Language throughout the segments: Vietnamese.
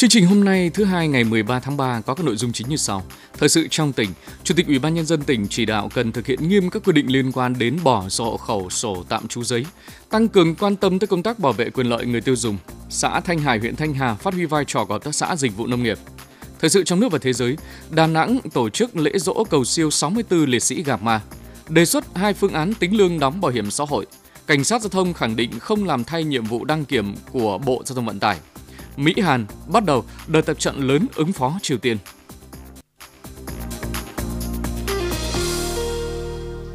Chương trình hôm nay thứ hai ngày 13 tháng 3 có các nội dung chính như sau. Thời sự trong tỉnh, Chủ tịch Ủy ban nhân dân tỉnh chỉ đạo cần thực hiện nghiêm các quy định liên quan đến bỏ sổ khẩu, sổ tạm trú giấy, tăng cường quan tâm tới công tác bảo vệ quyền lợi người tiêu dùng. Xã Thanh Hải, huyện Thanh Hà phát huy vai trò của hợp tác xã dịch vụ nông nghiệp. Thời sự trong nước và thế giới, Đà Nẵng tổ chức lễ dỗ cầu siêu 64 liệt sĩ Gạc Ma. Đề xuất hai phương án tính lương đóng bảo hiểm xã hội. Cảnh sát giao thông khẳng định không làm thay nhiệm vụ đăng kiểm của Bộ Giao thông Vận tải. Mỹ Hàn bắt đầu đợt tập trận lớn ứng phó Triều Tiên.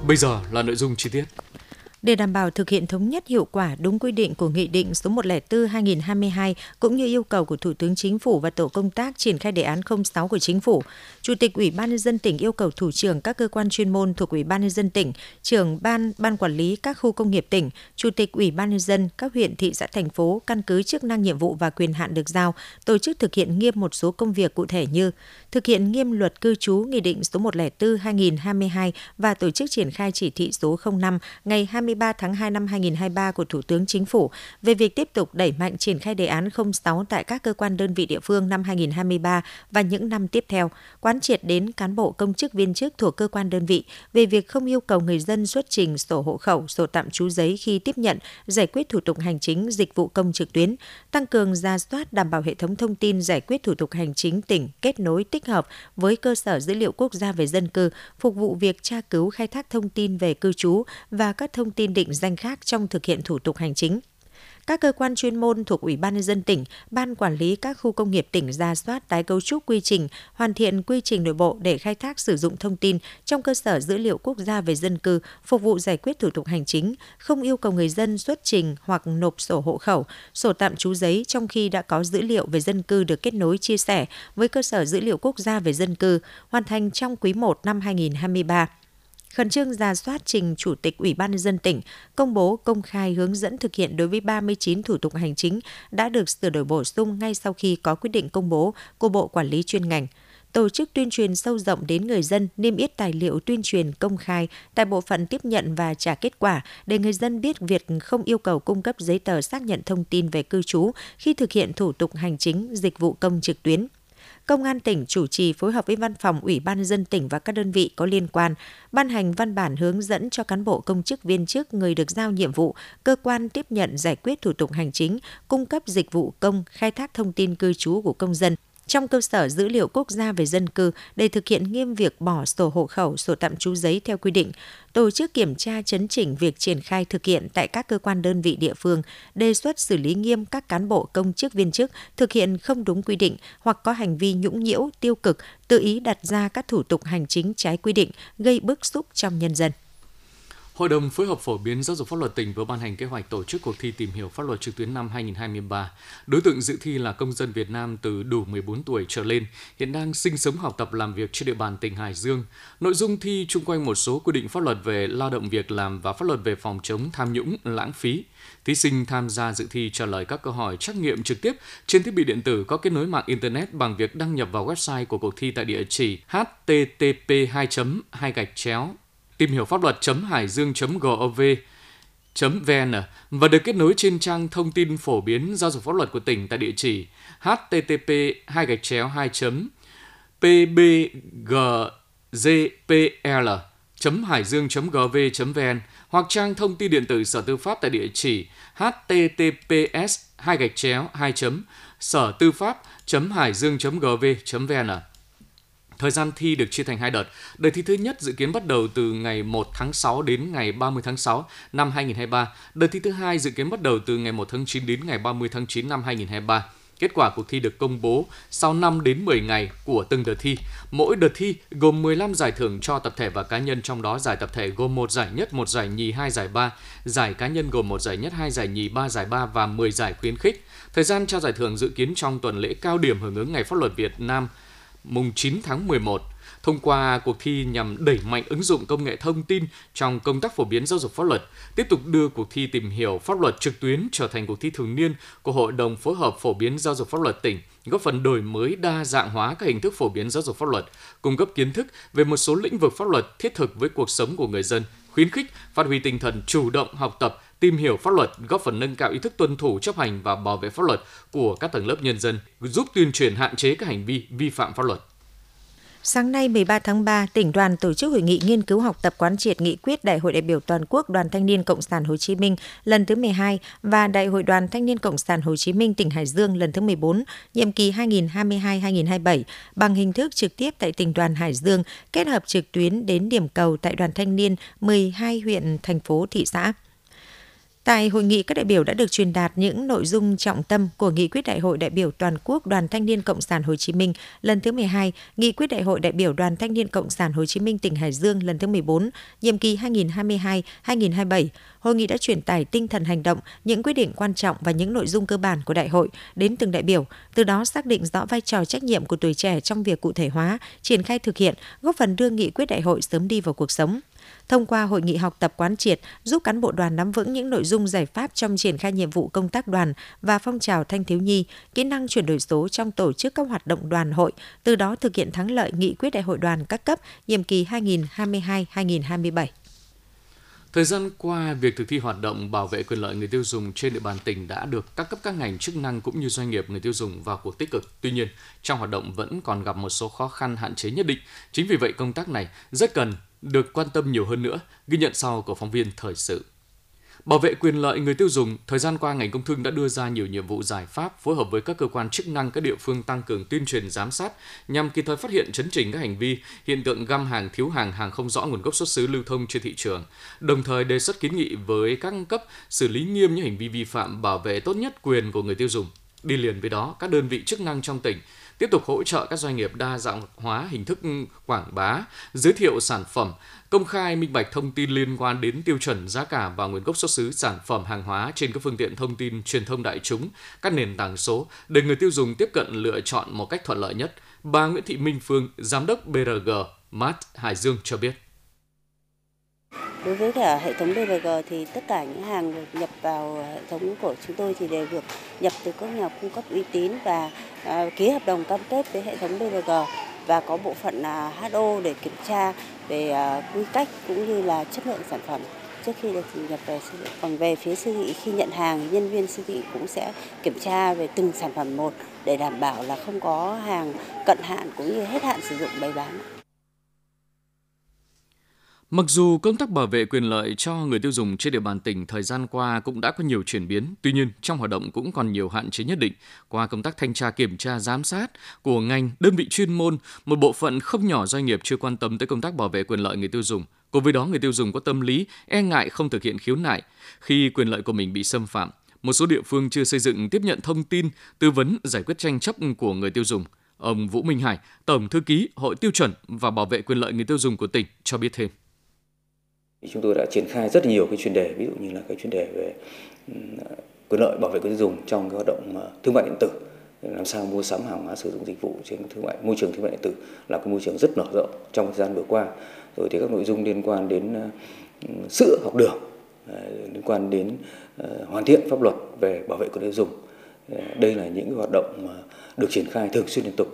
Bây giờ là nội dung chi tiết. Để đảm bảo thực hiện thống nhất hiệu quả đúng quy định của Nghị định số 104-2022 cũng như yêu cầu của Thủ tướng Chính phủ và Tổ công tác triển khai đề án 06 của Chính phủ, Chủ tịch Ủy ban nhân dân tỉnh yêu cầu thủ trưởng các cơ quan chuyên môn thuộc Ủy ban nhân dân tỉnh, trưởng ban ban quản lý các khu công nghiệp tỉnh, Chủ tịch Ủy ban nhân dân các huyện thị xã thành phố căn cứ chức năng nhiệm vụ và quyền hạn được giao, tổ chức thực hiện nghiêm một số công việc cụ thể như thực hiện nghiêm luật cư trú Nghị định số 104-2022 và tổ chức triển khai chỉ thị số 05 ngày 23 tháng 2 năm 2023 của Thủ tướng Chính phủ về việc tiếp tục đẩy mạnh triển khai đề án 06 tại các cơ quan đơn vị địa phương năm 2023 và những năm tiếp theo, quán triệt đến cán bộ công chức viên chức thuộc cơ quan đơn vị về việc không yêu cầu người dân xuất trình sổ hộ khẩu, sổ tạm trú giấy khi tiếp nhận, giải quyết thủ tục hành chính dịch vụ công trực tuyến, tăng cường ra soát đảm bảo hệ thống thông tin giải quyết thủ tục hành chính tỉnh kết nối tích hợp với cơ sở dữ liệu quốc gia về dân cư, phục vụ việc tra cứu khai thác thông tin về cư trú và các thông tin định danh khác trong thực hiện thủ tục hành chính. Các cơ quan chuyên môn thuộc Ủy ban nhân dân tỉnh, ban quản lý các khu công nghiệp tỉnh ra soát tái cấu trúc quy trình, hoàn thiện quy trình nội bộ để khai thác sử dụng thông tin trong cơ sở dữ liệu quốc gia về dân cư, phục vụ giải quyết thủ tục hành chính, không yêu cầu người dân xuất trình hoặc nộp sổ hộ khẩu, sổ tạm trú giấy trong khi đã có dữ liệu về dân cư được kết nối chia sẻ với cơ sở dữ liệu quốc gia về dân cư, hoàn thành trong quý 1 năm 2023 khẩn trương ra soát trình Chủ tịch Ủy ban nhân dân tỉnh, công bố công khai hướng dẫn thực hiện đối với 39 thủ tục hành chính đã được sửa đổi bổ sung ngay sau khi có quyết định công bố của Bộ Quản lý chuyên ngành tổ chức tuyên truyền sâu rộng đến người dân, niêm yết tài liệu tuyên truyền công khai tại bộ phận tiếp nhận và trả kết quả để người dân biết việc không yêu cầu cung cấp giấy tờ xác nhận thông tin về cư trú khi thực hiện thủ tục hành chính dịch vụ công trực tuyến. Công an tỉnh chủ trì phối hợp với Văn phòng Ủy ban dân tỉnh và các đơn vị có liên quan, ban hành văn bản hướng dẫn cho cán bộ công chức viên chức người được giao nhiệm vụ, cơ quan tiếp nhận giải quyết thủ tục hành chính, cung cấp dịch vụ công, khai thác thông tin cư trú của công dân trong cơ sở dữ liệu quốc gia về dân cư để thực hiện nghiêm việc bỏ sổ hộ khẩu, sổ tạm trú giấy theo quy định, tổ chức kiểm tra chấn chỉnh việc triển khai thực hiện tại các cơ quan đơn vị địa phương, đề xuất xử lý nghiêm các cán bộ công chức viên chức thực hiện không đúng quy định hoặc có hành vi nhũng nhiễu, tiêu cực, tự ý đặt ra các thủ tục hành chính trái quy định, gây bức xúc trong nhân dân. Hội đồng phối hợp phổ biến giáo dục pháp luật tỉnh vừa ban hành kế hoạch tổ chức cuộc thi tìm hiểu pháp luật trực tuyến năm 2023. Đối tượng dự thi là công dân Việt Nam từ đủ 14 tuổi trở lên, hiện đang sinh sống học tập làm việc trên địa bàn tỉnh Hải Dương. Nội dung thi chung quanh một số quy định pháp luật về lao động việc làm và pháp luật về phòng chống tham nhũng, lãng phí. Thí sinh tham gia dự thi trả lời các câu hỏi trắc nghiệm trực tiếp trên thiết bị điện tử có kết nối mạng Internet bằng việc đăng nhập vào website của cuộc thi tại địa chỉ http 2 2 gạch chéo tìm hiểu pháp luật hải dương gov vn và được kết nối trên trang thông tin phổ biến giáo dục pháp luật của tỉnh tại địa chỉ http 2 gạch chéo 2 pbgzpl hải dương gov vn hoặc trang thông tin điện tử sở tư pháp tại địa chỉ https 2 gạch chéo 2 sở tư pháp hải dương gov vn Thời gian thi được chia thành hai đợt. Đợt thi thứ nhất dự kiến bắt đầu từ ngày 1 tháng 6 đến ngày 30 tháng 6 năm 2023. Đợt thi thứ hai dự kiến bắt đầu từ ngày 1 tháng 9 đến ngày 30 tháng 9 năm 2023. Kết quả cuộc thi được công bố sau 5 đến 10 ngày của từng đợt thi. Mỗi đợt thi gồm 15 giải thưởng cho tập thể và cá nhân, trong đó giải tập thể gồm một giải nhất, một giải nhì, hai giải ba, giải cá nhân gồm một giải nhất, hai giải nhì, ba giải ba và 10 giải khuyến khích. Thời gian trao giải thưởng dự kiến trong tuần lễ cao điểm hưởng ứng Ngày Pháp luật Việt Nam – mùng 9 tháng 11 thông qua cuộc thi nhằm đẩy mạnh ứng dụng công nghệ thông tin trong công tác phổ biến giáo dục pháp luật, tiếp tục đưa cuộc thi tìm hiểu pháp luật trực tuyến trở thành cuộc thi thường niên của Hội đồng phối hợp phổ biến giáo dục pháp luật tỉnh, góp phần đổi mới đa dạng hóa các hình thức phổ biến giáo dục pháp luật, cung cấp kiến thức về một số lĩnh vực pháp luật thiết thực với cuộc sống của người dân, khuyến khích phát huy tinh thần chủ động học tập, tìm hiểu pháp luật, góp phần nâng cao ý thức tuân thủ chấp hành và bảo vệ pháp luật của các tầng lớp nhân dân, giúp tuyên truyền hạn chế các hành vi vi phạm pháp luật. Sáng nay 13 tháng 3, tỉnh đoàn tổ chức hội nghị nghiên cứu học tập quán triệt nghị quyết Đại hội đại biểu toàn quốc Đoàn Thanh niên Cộng sản Hồ Chí Minh lần thứ 12 và Đại hội Đoàn Thanh niên Cộng sản Hồ Chí Minh tỉnh Hải Dương lần thứ 14, nhiệm kỳ 2022-2027 bằng hình thức trực tiếp tại tỉnh đoàn Hải Dương kết hợp trực tuyến đến điểm cầu tại Đoàn Thanh niên 12 huyện, thành phố, thị xã. Tại hội nghị, các đại biểu đã được truyền đạt những nội dung trọng tâm của Nghị quyết Đại hội đại biểu toàn quốc Đoàn Thanh niên Cộng sản Hồ Chí Minh lần thứ 12, Nghị quyết Đại hội đại biểu Đoàn Thanh niên Cộng sản Hồ Chí Minh tỉnh Hải Dương lần thứ 14, nhiệm kỳ 2022-2027. Hội nghị đã truyền tải tinh thần hành động, những quyết định quan trọng và những nội dung cơ bản của đại hội đến từng đại biểu, từ đó xác định rõ vai trò trách nhiệm của tuổi trẻ trong việc cụ thể hóa, triển khai thực hiện, góp phần đưa nghị quyết đại hội sớm đi vào cuộc sống thông qua hội nghị học tập quán triệt giúp cán bộ đoàn nắm vững những nội dung giải pháp trong triển khai nhiệm vụ công tác đoàn và phong trào thanh thiếu nhi, kỹ năng chuyển đổi số trong tổ chức các hoạt động đoàn hội, từ đó thực hiện thắng lợi nghị quyết đại hội đoàn các cấp nhiệm kỳ 2022-2027. Thời gian qua, việc thực thi hoạt động bảo vệ quyền lợi người tiêu dùng trên địa bàn tỉnh đã được các cấp các ngành chức năng cũng như doanh nghiệp người tiêu dùng vào cuộc tích cực. Tuy nhiên, trong hoạt động vẫn còn gặp một số khó khăn hạn chế nhất định. Chính vì vậy, công tác này rất cần được quan tâm nhiều hơn nữa, ghi nhận sau của phóng viên thời sự. Bảo vệ quyền lợi người tiêu dùng, thời gian qua ngành công thương đã đưa ra nhiều nhiệm vụ giải pháp phối hợp với các cơ quan chức năng các địa phương tăng cường tuyên truyền giám sát nhằm kịp thời phát hiện chấn chỉnh các hành vi, hiện tượng găm hàng, thiếu hàng, hàng không rõ nguồn gốc xuất xứ lưu thông trên thị trường. Đồng thời đề xuất kiến nghị với các cấp xử lý nghiêm những hành vi vi phạm bảo vệ tốt nhất quyền của người tiêu dùng. Đi liền với đó, các đơn vị chức năng trong tỉnh tiếp tục hỗ trợ các doanh nghiệp đa dạng hóa hình thức quảng bá, giới thiệu sản phẩm, công khai minh bạch thông tin liên quan đến tiêu chuẩn giá cả và nguồn gốc xuất xứ sản phẩm hàng hóa trên các phương tiện thông tin truyền thông đại chúng, các nền tảng số để người tiêu dùng tiếp cận lựa chọn một cách thuận lợi nhất. Bà Nguyễn Thị Minh Phương, giám đốc BRG Mart Hải Dương cho biết. Đối với cả hệ thống BRG thì tất cả những hàng được nhập vào hệ thống của chúng tôi thì đều được nhập từ các nhà cung cấp uy tín và à, ký hợp đồng cam kết với hệ thống BRG và có bộ phận à, HO để kiểm tra về à, quy cách cũng như là chất lượng sản phẩm trước khi được nhập về siêu thị. Còn về phía siêu thị khi nhận hàng, nhân viên siêu thị cũng sẽ kiểm tra về từng sản phẩm một để đảm bảo là không có hàng cận hạn cũng như hết hạn sử dụng bày bán. Mặc dù công tác bảo vệ quyền lợi cho người tiêu dùng trên địa bàn tỉnh thời gian qua cũng đã có nhiều chuyển biến, tuy nhiên trong hoạt động cũng còn nhiều hạn chế nhất định. Qua công tác thanh tra kiểm tra giám sát của ngành, đơn vị chuyên môn, một bộ phận không nhỏ doanh nghiệp chưa quan tâm tới công tác bảo vệ quyền lợi người tiêu dùng. Cùng với đó người tiêu dùng có tâm lý e ngại không thực hiện khiếu nại khi quyền lợi của mình bị xâm phạm. Một số địa phương chưa xây dựng tiếp nhận thông tin, tư vấn giải quyết tranh chấp của người tiêu dùng. Ông Vũ Minh Hải, Tổng thư ký Hội Tiêu chuẩn và Bảo vệ quyền lợi người tiêu dùng của tỉnh cho biết thêm. Chúng tôi đã triển khai rất nhiều cái chuyên đề, ví dụ như là cái chuyên đề về ừ, quyền lợi bảo vệ người tiêu dùng trong cái hoạt động ờ, thương mại điện tử. Làm sao mua sắm hàng hóa sử dụng dịch vụ trên thương mại môi trường thương mại điện tử là cái môi trường rất nở rộng trong thời gian vừa qua. Rồi thì các nội dung liên quan đến ờ, ừ, sữa học đường ờ, liên quan đến hoàn thiện pháp luật về bảo vệ quyền tiêu dùng. Đây là những hoạt động mà được triển khai thường xuyên liên tục.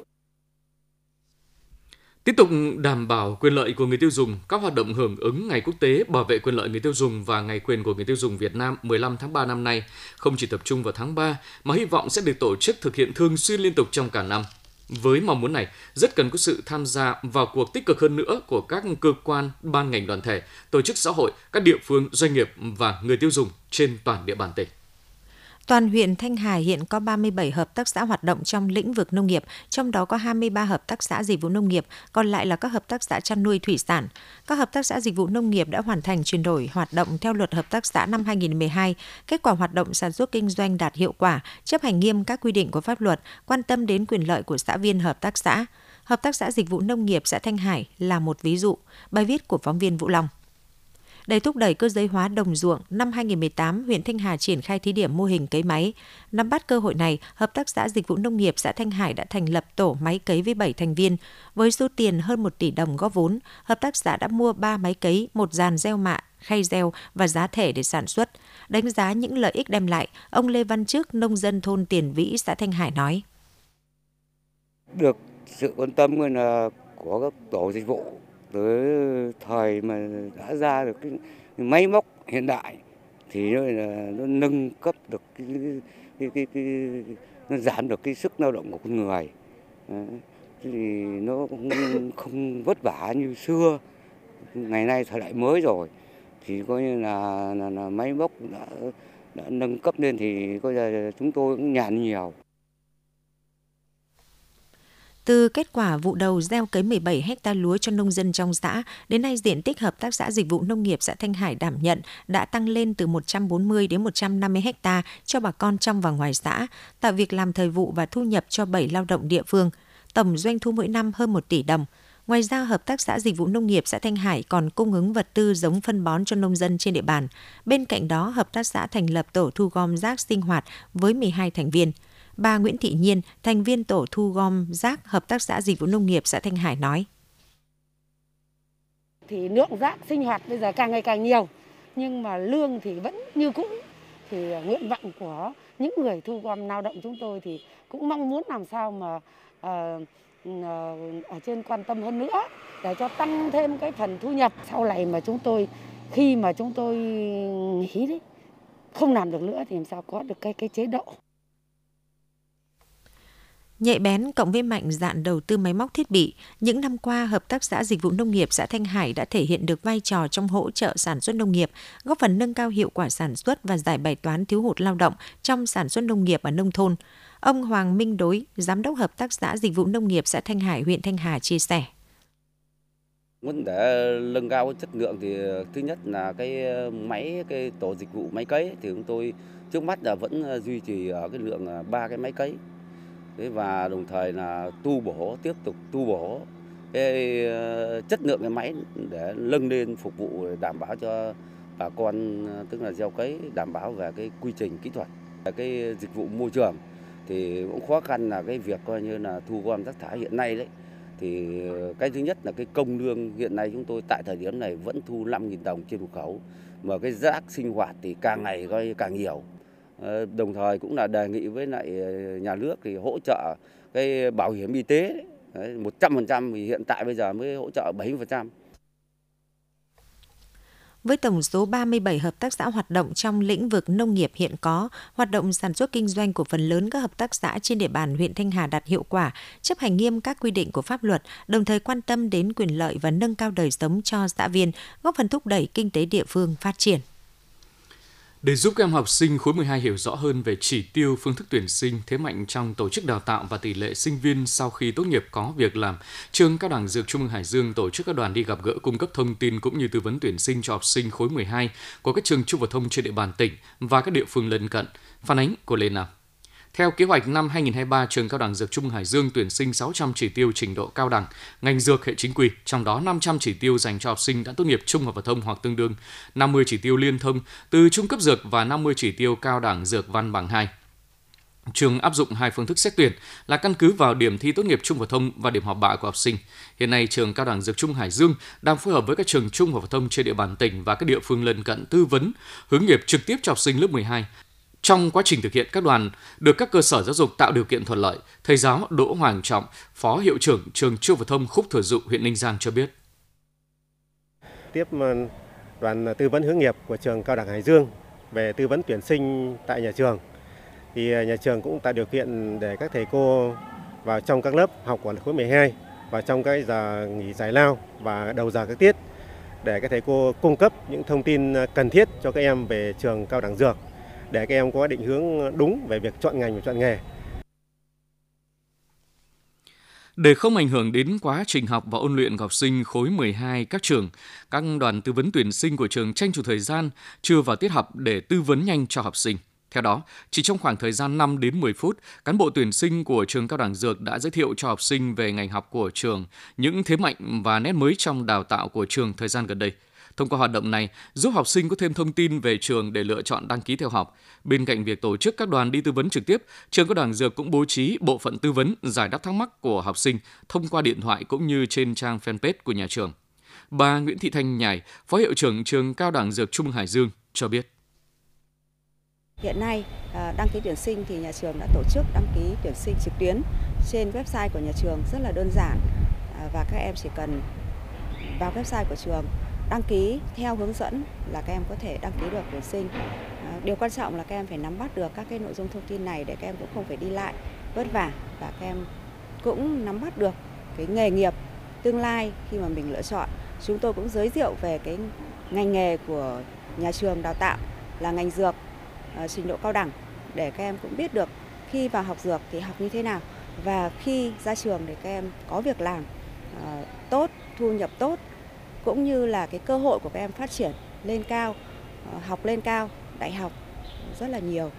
Tiếp tục đảm bảo quyền lợi của người tiêu dùng, các hoạt động hưởng ứng Ngày Quốc tế bảo vệ quyền lợi người tiêu dùng và Ngày quyền của người tiêu dùng Việt Nam 15 tháng 3 năm nay không chỉ tập trung vào tháng 3 mà hy vọng sẽ được tổ chức thực hiện thường xuyên liên tục trong cả năm. Với mong muốn này, rất cần có sự tham gia vào cuộc tích cực hơn nữa của các cơ quan, ban ngành đoàn thể, tổ chức xã hội, các địa phương, doanh nghiệp và người tiêu dùng trên toàn địa bàn tỉnh. Toàn huyện Thanh Hải hiện có 37 hợp tác xã hoạt động trong lĩnh vực nông nghiệp, trong đó có 23 hợp tác xã dịch vụ nông nghiệp, còn lại là các hợp tác xã chăn nuôi thủy sản. Các hợp tác xã dịch vụ nông nghiệp đã hoàn thành chuyển đổi hoạt động theo luật hợp tác xã năm 2012. Kết quả hoạt động sản xuất kinh doanh đạt hiệu quả, chấp hành nghiêm các quy định của pháp luật, quan tâm đến quyền lợi của xã viên hợp tác xã. Hợp tác xã dịch vụ nông nghiệp xã Thanh Hải là một ví dụ. Bài viết của phóng viên Vũ Long. Để thúc đẩy cơ giới hóa đồng ruộng, năm 2018, huyện Thanh Hà triển khai thí điểm mô hình cấy máy. Nắm bắt cơ hội này, Hợp tác xã Dịch vụ Nông nghiệp xã Thanh Hải đã thành lập tổ máy cấy với 7 thành viên. Với số tiền hơn 1 tỷ đồng góp vốn, hợp tác xã đã mua 3 máy cấy, một dàn gieo mạ, khay gieo và giá thể để sản xuất. Đánh giá những lợi ích đem lại, ông Lê Văn Trước, nông dân thôn Tiền Vĩ, xã Thanh Hải nói. Được sự quan tâm của các tổ dịch vụ tới thời mà đã ra được cái máy móc hiện đại thì nó, nó nâng cấp được cái, cái, cái, cái, nó giảm được cái sức lao động của con người. Thì nó cũng không vất vả như xưa. Ngày nay thời đại mới rồi thì coi như là, là, là máy móc đã, đã nâng cấp lên thì coi là chúng tôi cũng nhàn nhiều từ kết quả vụ đầu gieo cấy 17 hecta lúa cho nông dân trong xã, đến nay diện tích hợp tác xã dịch vụ nông nghiệp xã Thanh Hải đảm nhận đã tăng lên từ 140 đến 150 hecta cho bà con trong và ngoài xã, tạo việc làm thời vụ và thu nhập cho 7 lao động địa phương. Tổng doanh thu mỗi năm hơn 1 tỷ đồng. Ngoài ra, Hợp tác xã Dịch vụ Nông nghiệp xã Thanh Hải còn cung ứng vật tư giống phân bón cho nông dân trên địa bàn. Bên cạnh đó, Hợp tác xã thành lập tổ thu gom rác sinh hoạt với 12 thành viên – Bà Nguyễn Thị Nhiên, thành viên tổ thu gom rác Hợp tác xã Dịch vụ Nông nghiệp xã Thanh Hải nói. Thì lượng rác sinh hoạt bây giờ càng ngày càng nhiều, nhưng mà lương thì vẫn như cũ. Thì à, nguyện vọng của những người thu gom lao động chúng tôi thì cũng mong muốn làm sao mà uh, ở trên quan tâm hơn nữa để cho tăng thêm cái phần thu nhập sau này mà chúng tôi khi mà chúng tôi nghỉ đấy không làm được nữa thì làm sao có được cái cái chế độ Nhạy bén cộng với mạnh dạn đầu tư máy móc thiết bị, những năm qua, Hợp tác xã Dịch vụ Nông nghiệp xã Thanh Hải đã thể hiện được vai trò trong hỗ trợ sản xuất nông nghiệp, góp phần nâng cao hiệu quả sản xuất và giải bài toán thiếu hụt lao động trong sản xuất nông nghiệp ở nông thôn. Ông Hoàng Minh Đối, Giám đốc Hợp tác xã Dịch vụ Nông nghiệp xã Thanh Hải, huyện Thanh Hà chia sẻ. Muốn để nâng cao chất lượng thì thứ nhất là cái uh, máy, cái tổ dịch vụ máy cấy thì chúng tôi trước mắt là vẫn uh, duy trì ở cái lượng uh, ba cái máy cấy và đồng thời là tu bổ, tiếp tục tu bổ cái ờ, chất lượng cái máy để nâng lên, phục vụ, đảm bảo cho bà con ờ, tức là gieo cấy, đảm bảo về cái quy trình kỹ thuật cái dịch vụ môi trường. Thì cũng khó khăn là cái việc coi như là thu gom rác thải hiện nay đấy. Thì ờ, cái thứ nhất là cái công lương hiện nay chúng tôi tại thời điểm này vẫn thu 5.000 đồng trên một khẩu. Mà cái rác sinh hoạt thì càng ngày coi càng nhiều. Ờ, đồng thời cũng là đề nghị với lại ờ, nhà nước thì hỗ trợ cái bảo hiểm y tế một trăm phần trăm thì hiện tại bây giờ mới hỗ trợ 70%. Với tổng số 37 hợp tác xã hoạt động trong lĩnh vực nông nghiệp hiện có, hoạt động sản xuất kinh doanh của phần lớn các hợp tác xã trên địa bàn huyện Thanh Hà đạt hiệu quả, chấp hành nghiêm các quy định của pháp luật, đồng thời quan tâm đến quyền lợi và nâng cao đời sống cho xã viên, góp phần thúc đẩy kinh tế địa phương phát triển. Để giúp các em học sinh khối 12 hiểu rõ hơn về chỉ tiêu, phương thức tuyển sinh, thế mạnh trong tổ chức đào tạo và tỷ lệ sinh viên sau khi tốt nghiệp có việc làm, trường Cao đẳng Dược Trung ương Hải Dương tổ chức các đoàn đi gặp gỡ cung cấp thông tin cũng như tư vấn tuyển sinh cho học sinh khối 12 của các trường trung phổ thông trên địa bàn tỉnh và các địa phương lân cận. Phản ánh của Lê Nam. Theo kế hoạch năm 2023, trường Cao đẳng Dược Trung Hải Dương tuyển sinh 600 chỉ tiêu trình độ cao đẳng, ngành dược hệ chính quy, trong đó 500 chỉ tiêu dành cho học sinh đã tốt nghiệp trung học phổ thông hoặc tương đương, 50 chỉ tiêu liên thông từ trung cấp dược và 50 chỉ tiêu cao đẳng dược văn bằng 2. Trường áp dụng hai phương thức xét tuyển là căn cứ vào điểm thi tốt nghiệp trung phổ thông và điểm học bạ của học sinh. Hiện nay, trường Cao đẳng Dược Trung Hải Dương đang phối hợp với các trường trung học phổ thông trên địa bàn tỉnh và các địa phương lân cận tư vấn, hướng nghiệp trực tiếp cho học sinh lớp 12 trong quá trình thực hiện các đoàn, được các cơ sở giáo dục tạo điều kiện thuận lợi, thầy giáo Đỗ Hoàng Trọng, Phó Hiệu trưởng trường Trung phổ thông Khúc Thừa Dụ, huyện Ninh Giang cho biết. Tiếp ờ, đoàn tư vấn hướng nghiệp của trường Cao đẳng Hải Dương về tư vấn tuyển sinh tại nhà trường. Thì ờ, nhà trường cũng tạo điều kiện để các thầy cô vào trong các lớp học của khối 12 và trong cái giờ nghỉ giải lao và đầu giờ các tiết để các thầy cô cung cấp những thông tin ờ, cần thiết cho các em về trường cao đẳng dược để các em có định hướng đúng về việc chọn ngành và chọn nghề. Để không ảnh hưởng đến quá trình học và ôn luyện của học sinh khối 12 các trường, các đoàn tư vấn tuyển sinh của trường tranh thủ thời gian chưa vào tiết học để tư vấn nhanh cho học sinh. Theo đó, chỉ trong khoảng thời gian 5 đến 10 phút, cán bộ tuyển sinh của trường Cao đẳng Dược đã giới thiệu cho học sinh về ngành học của trường, những thế mạnh và nét mới trong đào tạo của trường thời gian gần đây – Thông qua hoạt động này, giúp học sinh có thêm thông tin về trường để lựa chọn đăng ký theo học. Bên cạnh việc tổ chức các đoàn đi tư vấn trực tiếp, trường cao đẳng dược cũng bố trí bộ phận tư vấn giải đáp thắc mắc của học sinh thông qua điện thoại cũng như trên trang fanpage của nhà trường. Bà Nguyễn Thị Thanh Nhài, Phó Hiệu trưởng trường Cao đẳng Dược Trung Hải Dương cho biết. Hiện nay à, đăng ký tuyển sinh thì nhà trường đã tổ chức đăng ký tuyển sinh trực tuyến trên website của nhà trường rất là đơn giản à, và các em chỉ cần vào website của trường, đăng ký theo hướng dẫn là các em có thể đăng ký được tuyển sinh. À, điều quan trọng là các em phải nắm bắt được các cái nội dung thông tin này để các em cũng không phải đi lại vất vả và các em cũng nắm bắt được cái nghề nghiệp tương lai khi mà mình lựa chọn. Chúng tôi cũng giới thiệu về cái ngành nghề của nhà trường đào tạo là ngành dược À, trình độ cao đẳng để các em cũng biết được khi vào học dược thì học như thế nào và khi ra trường để các em có việc làm à, tốt, thu nhập tốt cũng như là cái cơ hội của các em phát triển lên cao, à, học lên cao, đại học rất là nhiều.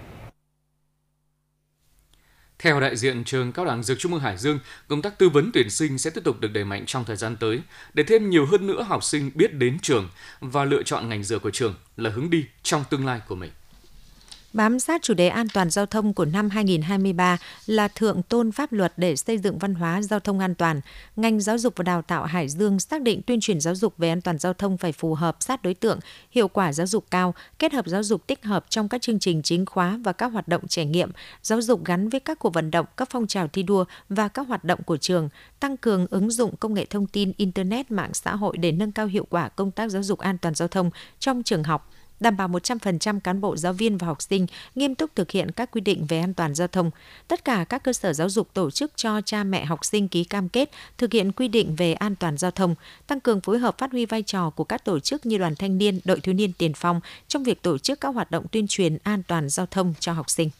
Theo đại diện trường Cao đẳng Dược Trung ương Hải Dương, công tác tư vấn tuyển sinh sẽ tiếp tục được đẩy mạnh trong thời gian tới để thêm nhiều hơn nữa học sinh biết đến trường và lựa chọn ngành dược của trường là hướng đi trong tương lai của mình. Bám sát chủ đề an toàn giao thông của năm 2023 là thượng tôn pháp luật để xây dựng văn hóa giao thông an toàn. Ngành giáo dục và đào tạo Hải Dương xác định tuyên truyền giáo dục về an toàn giao thông phải phù hợp sát đối tượng, hiệu quả giáo dục cao, kết hợp giáo dục tích hợp trong các chương trình chính khóa và các hoạt động trải nghiệm, giáo dục gắn với các cuộc vận động, các phong trào thi đua và các hoạt động của trường, tăng cường ứng dụng công nghệ thông tin, internet, mạng xã hội để nâng cao hiệu quả công tác giáo dục an toàn giao thông trong trường học đảm bảo 100% cán bộ giáo viên và học sinh nghiêm túc thực hiện các quy định về an toàn giao thông. Tất cả các cơ sở giáo dục tổ chức cho cha mẹ học sinh ký cam kết thực hiện quy định về an toàn giao thông, tăng cường phối hợp phát huy vai trò của các tổ chức như đoàn thanh niên, đội thiếu niên tiền phong trong việc tổ chức các hoạt động tuyên truyền an toàn giao thông cho học sinh.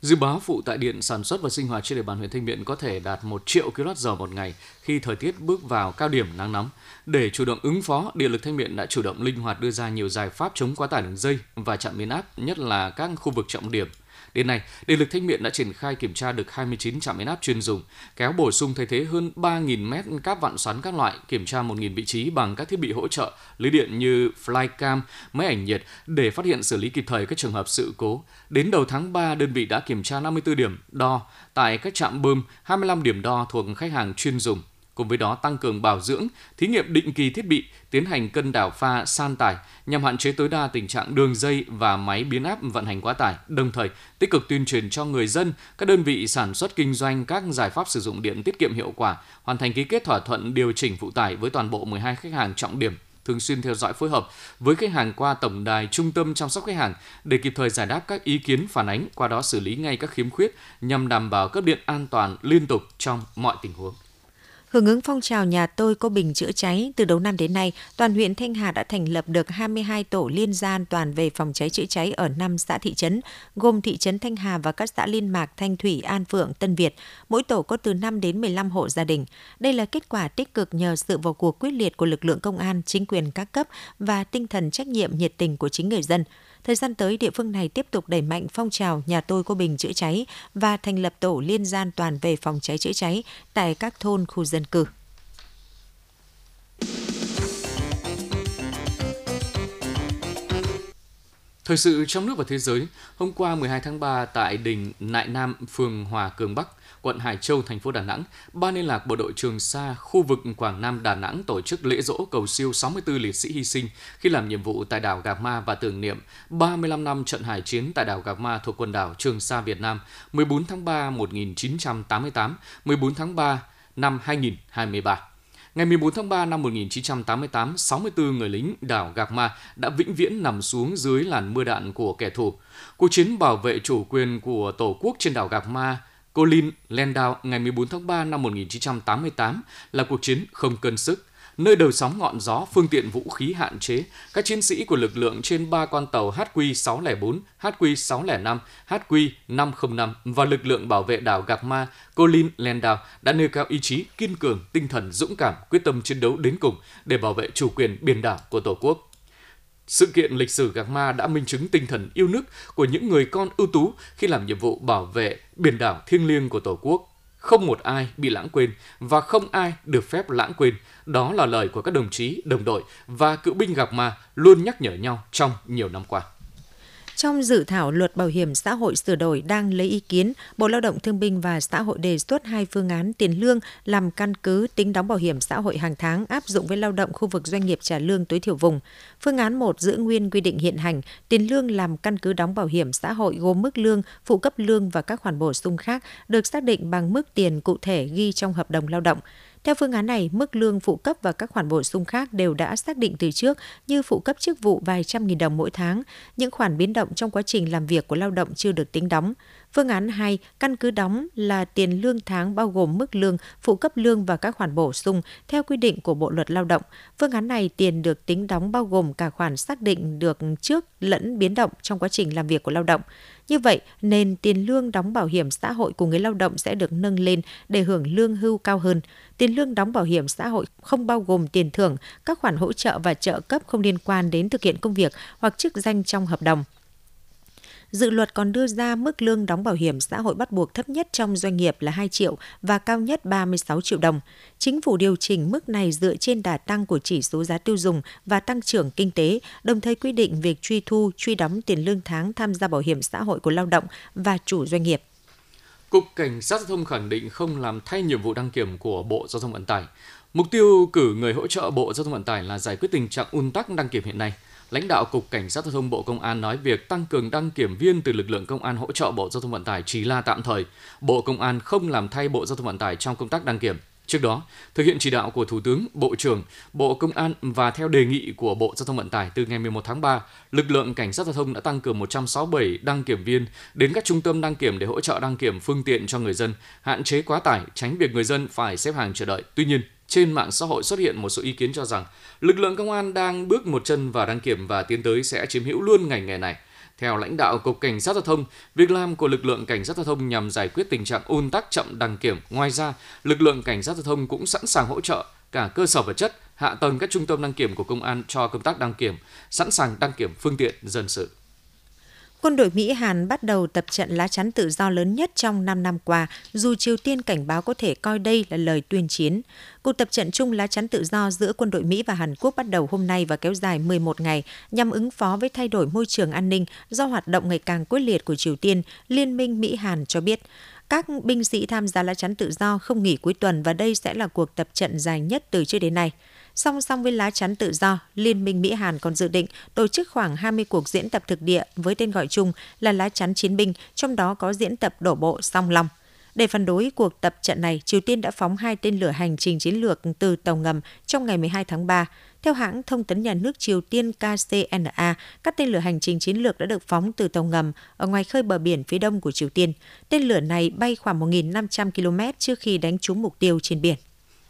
Dự báo phụ tại điện sản xuất và sinh hoạt trên địa bàn huyện Thanh Miện có thể đạt 1 triệu kWh một ngày khi thời tiết bước vào cao điểm nắng nóng. Để chủ động ứng phó, Điện lực Thanh Miện đã chủ động linh hoạt đưa ra nhiều giải pháp chống quá tải đường dây và chạm biến áp, nhất là các khu vực trọng điểm – Đến nay, Điện lực Thanh Miện đã triển khai kiểm tra được 29 trạm biến áp chuyên dùng, kéo bổ sung thay thế hơn 3.000 mét cáp vặn xoắn các loại, kiểm tra 1.000 vị trí bằng các thiết bị hỗ trợ lưới điện như flycam, máy ảnh nhiệt để phát hiện xử lý kịp thời các trường hợp sự cố. Đến đầu tháng 3, đơn vị đã kiểm tra 54 điểm đo tại các trạm bơm, 25 điểm đo thuộc khách hàng chuyên dùng. Cùng với đó tăng cường bảo dưỡng, thí nghiệm định kỳ thiết bị, tiến hành cân đảo pha san tải nhằm hạn chế tối đa tình trạng đường dây và máy biến áp vận hành quá tải, đồng thời tích cực tuyên truyền cho người dân, các đơn vị sản xuất kinh doanh các giải pháp sử dụng điện tiết kiệm hiệu quả, hoàn thành ký kết thỏa thuận điều chỉnh phụ tải với toàn bộ 12 khách hàng trọng điểm thường xuyên theo dõi phối hợp với khách hàng qua tổng đài trung tâm chăm sóc khách hàng để kịp thời giải đáp các ý kiến phản ánh, qua đó xử lý ngay các khiếm khuyết nhằm đảm bảo cấp điện an toàn liên tục trong mọi tình huống. Hưởng ứng phong trào nhà tôi có bình chữa cháy, từ đầu năm đến nay, toàn huyện Thanh Hà đã thành lập được 22 tổ liên gia an toàn về phòng cháy chữa cháy ở 5 xã thị trấn, gồm thị trấn Thanh Hà và các xã Liên Mạc, Thanh Thủy, An Phượng, Tân Việt. Mỗi tổ có từ 5 đến 15 hộ gia đình. Đây là kết quả tích cực nhờ sự vào cuộc quyết liệt của lực lượng công an, chính quyền các cấp và tinh thần trách nhiệm nhiệt tình của chính người dân. Thời gian tới, địa phương này tiếp tục đẩy mạnh phong trào nhà tôi có bình chữa cháy và thành lập tổ liên gian toàn về phòng cháy chữa cháy tại các thôn khu dân cư. Thời sự trong nước và thế giới, hôm qua 12 tháng 3 tại đình Nại Nam, phường Hòa Cường Bắc, quận Hải Châu, thành phố Đà Nẵng, Ban liên lạc Bộ đội Trường Sa, khu vực Quảng Nam, Đà Nẵng tổ chức lễ dỗ cầu siêu 64 liệt sĩ hy sinh khi làm nhiệm vụ tại đảo Gạc Ma và tưởng niệm 35 năm trận hải chiến tại đảo Gạc Ma thuộc quần đảo Trường Sa, Việt Nam, 14 tháng 3 1988, 14 tháng 3 năm 2023. Ngày 14 tháng 3 năm 1988, 64 người lính đảo Gạc Ma đã vĩnh viễn nằm xuống dưới làn mưa đạn của kẻ thù. Cuộc chiến bảo vệ chủ quyền của Tổ quốc trên đảo Gạc Ma Colin Landau ngày 14 tháng 3 năm 1988 là cuộc chiến không cân sức. Nơi đầu sóng ngọn gió, phương tiện vũ khí hạn chế, các chiến sĩ của lực lượng trên ba con tàu HQ-604, HQ-605, HQ-505 và lực lượng bảo vệ đảo Gạc Ma, Colin Landau đã nêu cao ý chí, kiên cường, tinh thần dũng cảm, quyết tâm chiến đấu đến cùng để bảo vệ chủ quyền biển đảo của Tổ quốc. Sự kiện lịch sử Gạc Ma đã minh chứng tinh thần yêu nước của những người con ưu tú khi làm nhiệm vụ bảo vệ biển đảo thiêng liêng của Tổ quốc. Không một ai bị lãng quên và không ai được phép lãng quên. Đó là lời của các đồng chí, đồng đội và cựu binh gặp Ma luôn nhắc nhở nhau trong nhiều năm qua. Trong dự thảo luật bảo hiểm xã hội sửa đổi đang lấy ý kiến, Bộ Lao động Thương binh và Xã hội đề xuất hai phương án tiền lương làm căn cứ tính đóng bảo hiểm xã hội hàng tháng áp dụng với lao động khu vực doanh nghiệp trả lương tối thiểu vùng. Phương án 1 giữ nguyên quy định hiện hành, tiền lương làm căn cứ đóng bảo hiểm xã hội gồm mức lương, phụ cấp lương và các khoản bổ sung khác được xác định bằng mức tiền cụ thể ghi trong hợp đồng lao động. Theo phương án này, mức lương phụ cấp và các khoản bổ sung khác đều đã xác định từ trước như phụ cấp chức vụ vài trăm nghìn đồng mỗi tháng. Những khoản biến động trong quá trình làm việc của lao động chưa được tính đóng. Phương án 2, căn cứ đóng là tiền lương tháng bao gồm mức lương, phụ cấp lương và các khoản bổ sung theo quy định của Bộ luật Lao động. Phương án này tiền được tính đóng bao gồm cả khoản xác định được trước lẫn biến động trong quá trình làm việc của lao động. Như vậy, nên tiền lương đóng bảo hiểm xã hội của người lao động sẽ được nâng lên để hưởng lương hưu cao hơn. Tiền lương đóng bảo hiểm xã hội không bao gồm tiền thưởng, các khoản hỗ trợ và trợ cấp không liên quan đến thực hiện công việc hoặc chức danh trong hợp đồng. Dự luật còn đưa ra mức lương đóng bảo hiểm xã hội bắt buộc thấp nhất trong doanh nghiệp là 2 triệu và cao nhất 36 triệu đồng. Chính phủ điều chỉnh mức này dựa trên đà tăng của chỉ số giá tiêu dùng và tăng trưởng kinh tế, đồng thời quy định việc truy thu, truy đóng tiền lương tháng tham gia bảo hiểm xã hội của lao động và chủ doanh nghiệp. Cục Cảnh sát Giao thông khẳng định không làm thay nhiệm vụ đăng kiểm của Bộ Giao thông Vận tải. Mục tiêu cử người hỗ trợ Bộ Giao thông Vận tải là giải quyết tình trạng un tắc đăng kiểm hiện nay – lãnh đạo Cục Cảnh sát Giao thông Bộ Công an nói việc tăng cường đăng kiểm viên từ lực lượng công an hỗ trợ Bộ Giao thông Vận tải chỉ là tạm thời. Bộ Công an không làm thay Bộ Giao thông Vận tải trong công tác đăng kiểm. Trước đó, thực hiện chỉ đạo của Thủ tướng, Bộ trưởng, Bộ Công an và theo đề nghị của Bộ Giao thông Vận tải từ ngày 11 tháng 3, lực lượng cảnh sát giao thông đã tăng cường 167 đăng kiểm viên đến các trung tâm đăng kiểm để hỗ trợ đăng kiểm phương tiện cho người dân, hạn chế quá tải, tránh việc người dân phải xếp hàng chờ đợi. Tuy nhiên, trên mạng xã hội xuất hiện một số ý kiến cho rằng lực lượng công an đang bước một chân vào đăng kiểm và tiến tới sẽ chiếm hữu luôn ngành nghề này. Theo lãnh đạo Cục Cảnh sát Giao thông, việc làm của lực lượng Cảnh sát Giao thông nhằm giải quyết tình trạng ùn tắc chậm đăng kiểm. Ngoài ra, lực lượng Cảnh sát Giao thông cũng sẵn sàng hỗ trợ cả cơ sở vật chất, hạ tầng các trung tâm đăng kiểm của công an cho công tác đăng kiểm, sẵn sàng đăng kiểm phương tiện dân sự. Quân đội Mỹ Hàn bắt đầu tập trận lá chắn tự do lớn nhất trong 5 năm qua, dù Triều Tiên cảnh báo có thể coi đây là lời tuyên chiến. Cuộc tập trận chung lá chắn tự do giữa quân đội Mỹ và Hàn Quốc bắt đầu hôm nay và kéo dài 11 ngày nhằm ứng phó với thay đổi môi trường an ninh do hoạt động ngày càng quyết liệt của Triều Tiên, Liên minh Mỹ-Hàn cho biết. Các binh sĩ tham gia lá chắn tự do không nghỉ cuối tuần và đây sẽ là cuộc tập trận dài nhất từ trước đến nay. Song song với lá chắn tự do, Liên minh Mỹ-Hàn còn dự định tổ chức khoảng 20 cuộc diễn tập thực địa với tên gọi chung là lá chắn chiến binh, trong đó có diễn tập đổ bộ song long. Để phản đối cuộc tập trận này, Triều Tiên đã phóng hai tên lửa hành trình chiến lược từ tàu ngầm trong ngày 12 tháng 3. Theo hãng thông tấn nhà nước Triều Tiên KCNA, các tên lửa hành trình chiến lược đã được phóng từ tàu ngầm ở ngoài khơi bờ biển phía đông của Triều Tiên. Tên lửa này bay khoảng 1.500 km trước khi đánh trúng mục tiêu trên biển.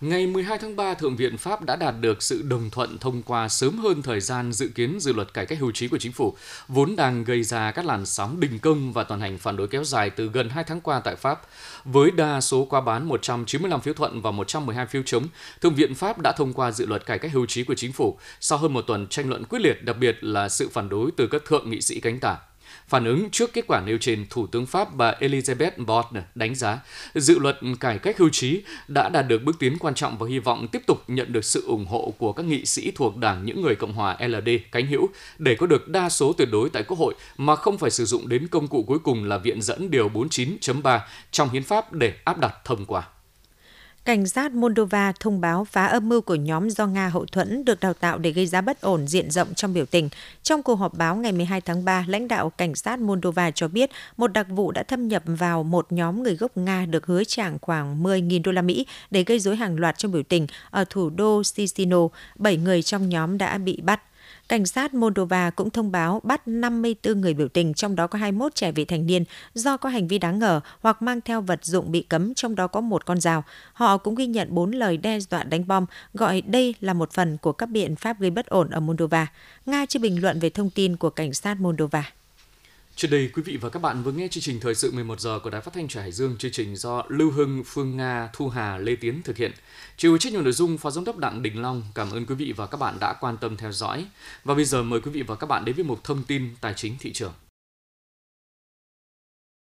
Ngày 12 tháng 3, Thượng viện Pháp đã đạt được sự đồng thuận thông qua sớm hơn thời gian dự kiến dự luật cải cách hưu trí của chính phủ, vốn đang gây ra các làn sóng đình công và toàn hành phản đối kéo dài từ gần 2 tháng qua tại Pháp. Với đa số qua bán 195 phiếu thuận và 112 phiếu chống, Thượng viện Pháp đã thông qua dự luật cải cách hưu trí của chính phủ sau hơn một tuần tranh luận quyết liệt, đặc biệt là sự phản đối từ các thượng nghị sĩ cánh tả. Phản ứng trước kết quả nêu trên, Thủ tướng Pháp bà Elizabeth Borne đánh giá dự luật cải cách hưu trí đã đạt được bước tiến quan trọng và hy vọng tiếp tục nhận được sự ủng hộ của các nghị sĩ thuộc Đảng những người Cộng hòa LD cánh hữu để có được đa số tuyệt đối tại Quốc hội mà không phải sử dụng đến công cụ cuối cùng là viện dẫn điều 49.3 trong hiến pháp để áp đặt thông qua. Cảnh sát Moldova thông báo phá âm mưu của nhóm do Nga hậu thuẫn được đào tạo để gây ra bất ổn diện rộng trong biểu tình. Trong cuộc họp báo ngày 12 tháng 3, lãnh đạo cảnh sát Moldova cho biết một đặc vụ đã thâm nhập vào một nhóm người gốc Nga được hứa trả khoảng 10.000 đô la Mỹ để gây rối hàng loạt trong biểu tình ở thủ đô Sisino. Bảy người trong nhóm đã bị bắt. Cảnh sát Moldova cũng thông báo bắt 54 người biểu tình, trong đó có 21 trẻ vị thành niên do có hành vi đáng ngờ hoặc mang theo vật dụng bị cấm, trong đó có một con dao. Họ cũng ghi nhận 4 lời đe dọa đánh bom, gọi đây là một phần của các biện pháp gây bất ổn ở Moldova. Nga chưa bình luận về thông tin của cảnh sát Moldova. Trước đây, quý vị và các bạn vừa nghe chương trình Thời sự 11 giờ của Đài Phát thanh Trẻ Hải Dương, chương trình do Lưu Hưng, Phương Nga, Thu Hà, Lê Tiến thực hiện. Chịu trách nhiệm nội dung Phó Giám đốc Đặng Đình Long. Cảm ơn quý vị và các bạn đã quan tâm theo dõi. Và bây giờ mời quý vị và các bạn đến với một thông tin tài chính thị trường.